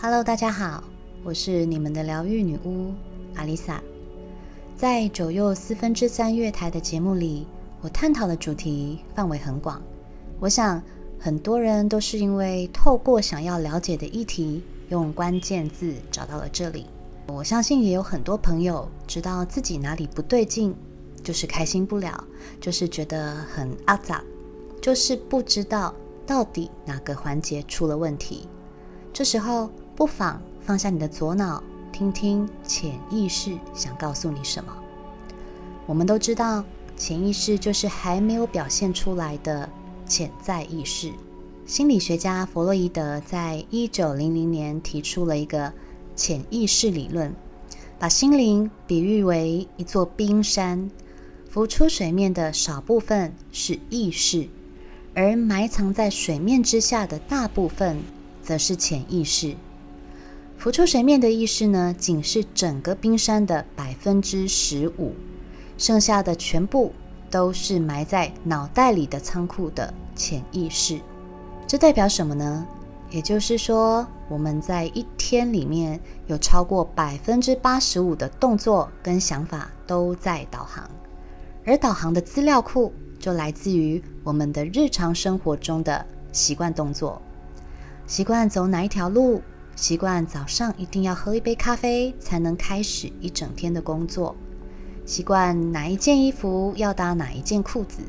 Hello，大家好，我是你们的疗愈女巫阿丽萨。在九又四分之三月台的节目里，我探讨的主题范围很广。我想很多人都是因为透过想要了解的议题，用关键字找到了这里。我相信也有很多朋友知道自己哪里不对劲，就是开心不了，就是觉得很阿杂，就是不知道到底哪个环节出了问题。这时候。不妨放下你的左脑，听听潜意识想告诉你什么。我们都知道，潜意识就是还没有表现出来的潜在意识。心理学家弗洛伊德在一九零零年提出了一个潜意识理论，把心灵比喻为一座冰山，浮出水面的少部分是意识，而埋藏在水面之下的大部分则是潜意识。浮出水面的意识呢，仅是整个冰山的百分之十五，剩下的全部都是埋在脑袋里的仓库的潜意识。这代表什么呢？也就是说，我们在一天里面有超过百分之八十五的动作跟想法都在导航，而导航的资料库就来自于我们的日常生活中的习惯动作，习惯走哪一条路。习惯早上一定要喝一杯咖啡才能开始一整天的工作，习惯哪一件衣服要搭哪一件裤子，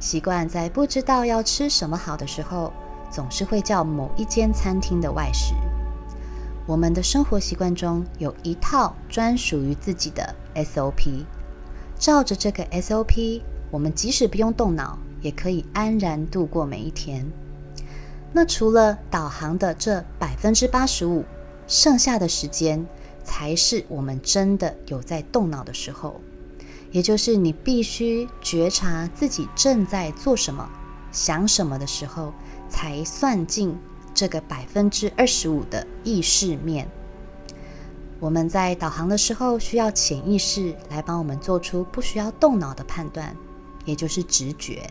习惯在不知道要吃什么好的时候，总是会叫某一间餐厅的外食。我们的生活习惯中有一套专属于自己的 SOP，照着这个 SOP，我们即使不用动脑，也可以安然度过每一天。那除了导航的这百分之八十五，剩下的时间才是我们真的有在动脑的时候，也就是你必须觉察自己正在做什么、想什么的时候，才算进这个百分之二十五的意识面。我们在导航的时候，需要潜意识来帮我们做出不需要动脑的判断，也就是直觉。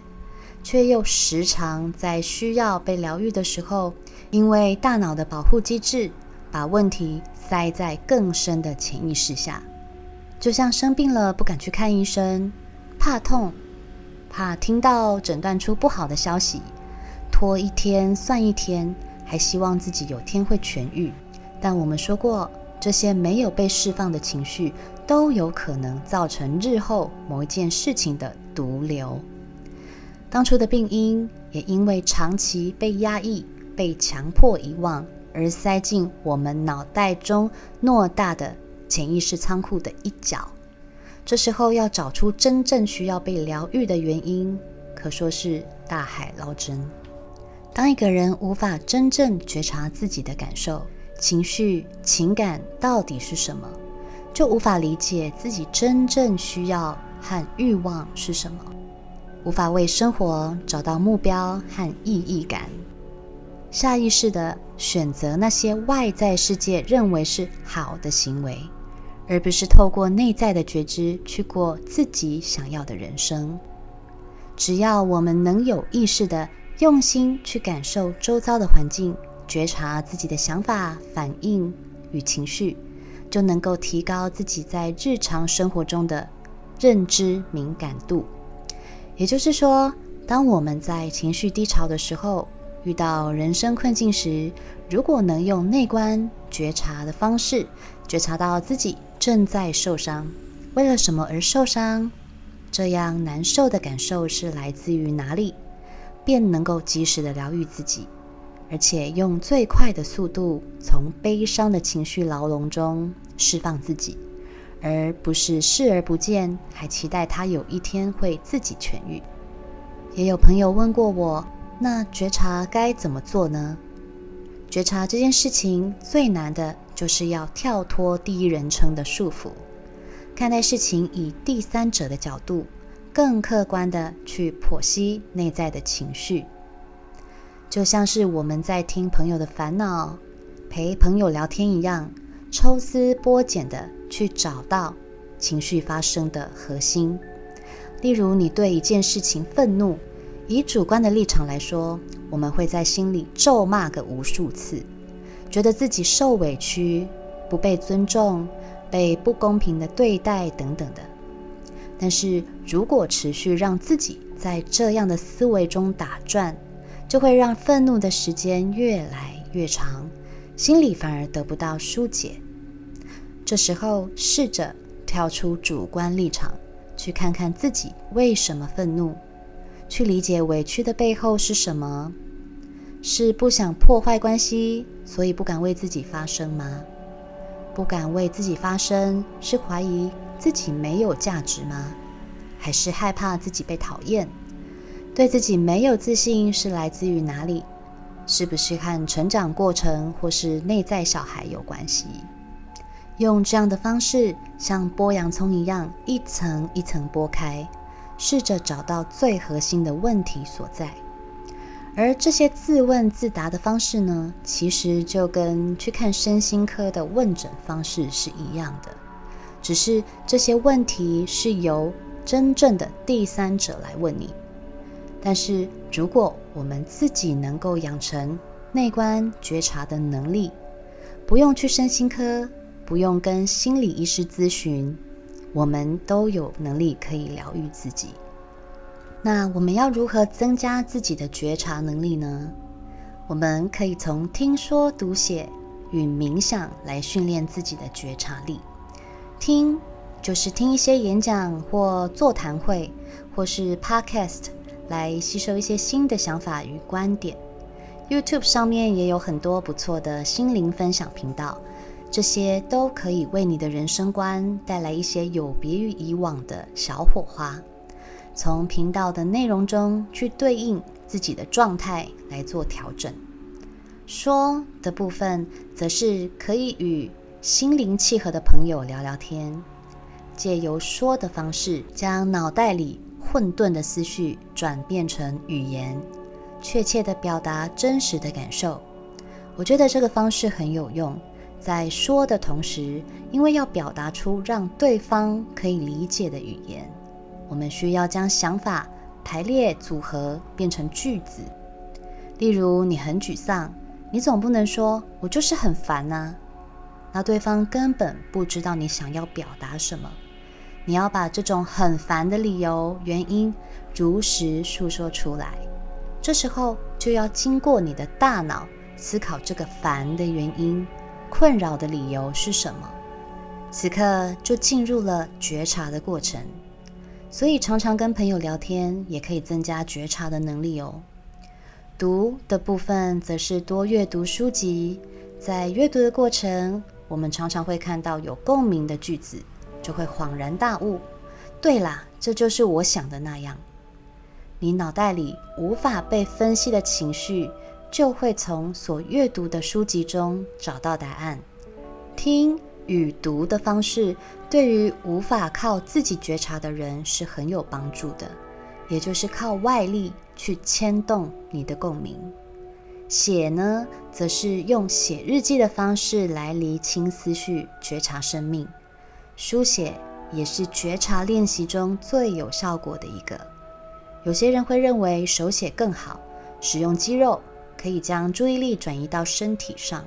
却又时常在需要被疗愈的时候，因为大脑的保护机制，把问题塞在更深的潜意识下。就像生病了不敢去看医生，怕痛，怕听到诊断出不好的消息，拖一天算一天，还希望自己有天会痊愈。但我们说过，这些没有被释放的情绪，都有可能造成日后某一件事情的毒瘤。当初的病因也因为长期被压抑、被强迫遗忘，而塞进我们脑袋中偌大的潜意识仓库的一角。这时候要找出真正需要被疗愈的原因，可说是大海捞针。当一个人无法真正觉察自己的感受、情绪、情感到底是什么，就无法理解自己真正需要和欲望是什么。无法为生活找到目标和意义感，下意识的选择那些外在世界认为是好的行为，而不是透过内在的觉知去过自己想要的人生。只要我们能有意识的用心去感受周遭的环境，觉察自己的想法、反应与情绪，就能够提高自己在日常生活中的认知敏感度。也就是说，当我们在情绪低潮的时候，遇到人生困境时，如果能用内观觉察的方式，觉察到自己正在受伤，为了什么而受伤，这样难受的感受是来自于哪里，便能够及时的疗愈自己，而且用最快的速度从悲伤的情绪牢笼中释放自己。而不是视而不见，还期待他有一天会自己痊愈。也有朋友问过我，那觉察该怎么做呢？觉察这件事情最难的就是要跳脱第一人称的束缚，看待事情以第三者的角度，更客观的去剖析内在的情绪。就像是我们在听朋友的烦恼，陪朋友聊天一样。抽丝剥茧的去找到情绪发生的核心。例如，你对一件事情愤怒，以主观的立场来说，我们会在心里咒骂个无数次，觉得自己受委屈、不被尊重、被不公平的对待等等的。但是如果持续让自己在这样的思维中打转，就会让愤怒的时间越来越长，心里反而得不到疏解。这时候，试着跳出主观立场，去看看自己为什么愤怒，去理解委屈的背后是什么。是不想破坏关系，所以不敢为自己发声吗？不敢为自己发声，是怀疑自己没有价值吗？还是害怕自己被讨厌？对自己没有自信是来自于哪里？是不是和成长过程或是内在小孩有关系？用这样的方式，像剥洋葱一样，一层一层剥开，试着找到最核心的问题所在。而这些自问自答的方式呢，其实就跟去看身心科的问诊方式是一样的，只是这些问题是由真正的第三者来问你。但是，如果我们自己能够养成内观觉察的能力，不用去身心科，不用跟心理医师咨询，我们都有能力可以疗愈自己。那我们要如何增加自己的觉察能力呢？我们可以从听说读写与冥想来训练自己的觉察力。听就是听一些演讲或座谈会，或是 podcast。来吸收一些新的想法与观点。YouTube 上面也有很多不错的心灵分享频道，这些都可以为你的人生观带来一些有别于以往的小火花。从频道的内容中去对应自己的状态来做调整。说的部分，则是可以与心灵契合的朋友聊聊天，借由说的方式将脑袋里。混沌的思绪转变成语言，确切的表达真实的感受。我觉得这个方式很有用，在说的同时，因为要表达出让对方可以理解的语言，我们需要将想法排列组合变成句子。例如，你很沮丧，你总不能说“我就是很烦”呐，那对方根本不知道你想要表达什么。你要把这种很烦的理由、原因如实述说出来，这时候就要经过你的大脑思考这个烦的原因、困扰的理由是什么。此刻就进入了觉察的过程。所以常常跟朋友聊天，也可以增加觉察的能力哦。读的部分则是多阅读书籍，在阅读的过程，我们常常会看到有共鸣的句子。就会恍然大悟，对啦，这就是我想的那样。你脑袋里无法被分析的情绪，就会从所阅读的书籍中找到答案。听与读的方式，对于无法靠自己觉察的人是很有帮助的，也就是靠外力去牵动你的共鸣。写呢，则是用写日记的方式来厘清思绪，觉察生命。书写也是觉察练习中最有效果的一个。有些人会认为手写更好，使用肌肉可以将注意力转移到身体上，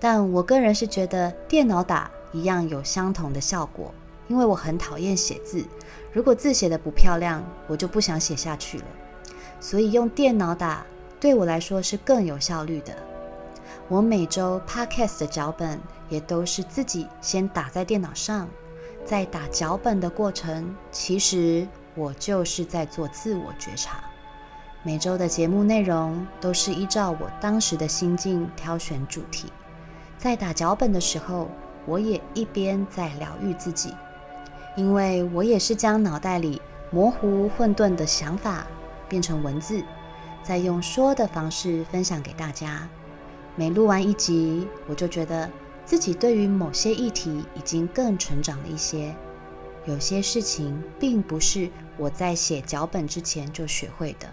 但我个人是觉得电脑打一样有相同的效果，因为我很讨厌写字，如果字写的不漂亮，我就不想写下去了。所以用电脑打对我来说是更有效率的。我每周 podcast 的脚本也都是自己先打在电脑上，在打脚本的过程，其实我就是在做自我觉察。每周的节目内容都是依照我当时的心境挑选主题，在打脚本的时候，我也一边在疗愈自己，因为我也是将脑袋里模糊混沌的想法变成文字，再用说的方式分享给大家。每录完一集，我就觉得自己对于某些议题已经更成长了一些。有些事情并不是我在写脚本之前就学会的，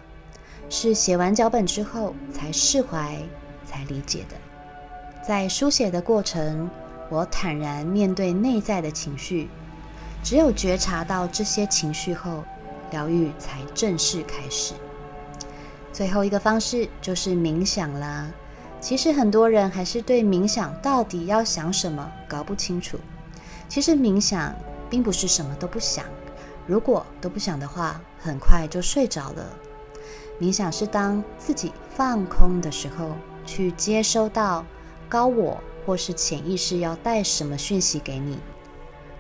是写完脚本之后才释怀、才理解的。在书写的过程，我坦然面对内在的情绪，只有觉察到这些情绪后，疗愈才正式开始。最后一个方式就是冥想啦。其实很多人还是对冥想到底要想什么搞不清楚。其实冥想并不是什么都不想，如果都不想的话，很快就睡着了。冥想是当自己放空的时候，去接收到高我或是潜意识要带什么讯息给你，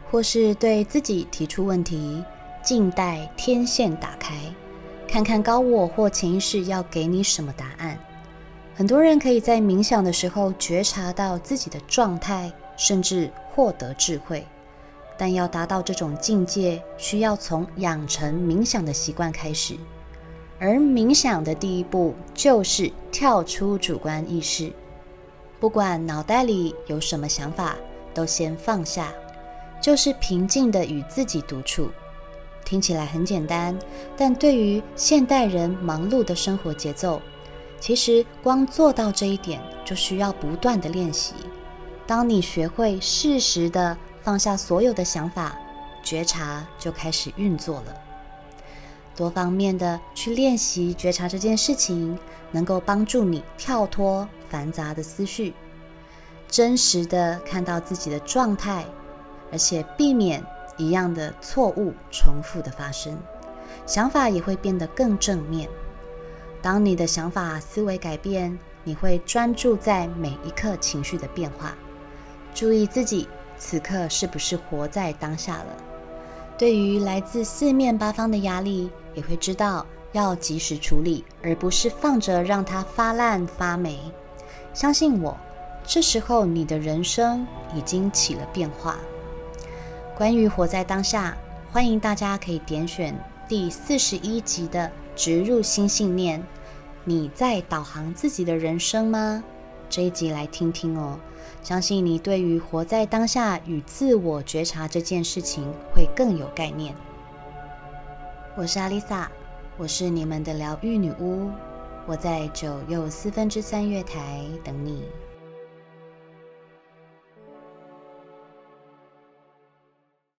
或是对自己提出问题，静待天线打开，看看高我或潜意识要给你什么答案。很多人可以在冥想的时候觉察到自己的状态，甚至获得智慧。但要达到这种境界，需要从养成冥想的习惯开始。而冥想的第一步就是跳出主观意识，不管脑袋里有什么想法，都先放下，就是平静的与自己独处。听起来很简单，但对于现代人忙碌的生活节奏，其实光做到这一点就需要不断的练习。当你学会适时的放下所有的想法，觉察就开始运作了。多方面的去练习觉察这件事情，能够帮助你跳脱繁杂的思绪，真实的看到自己的状态，而且避免一样的错误重复的发生，想法也会变得更正面。当你的想法思维改变，你会专注在每一刻情绪的变化，注意自己此刻是不是活在当下了。对于来自四面八方的压力，也会知道要及时处理，而不是放着让它发烂发霉。相信我，这时候你的人生已经起了变化。关于活在当下，欢迎大家可以点选第四十一集的。植入新信念，你在导航自己的人生吗？这一集来听听哦，相信你对于活在当下与自我觉察这件事情会更有概念。我是阿丽萨，我是你们的疗愈女巫，我在九又四分之三月台等你。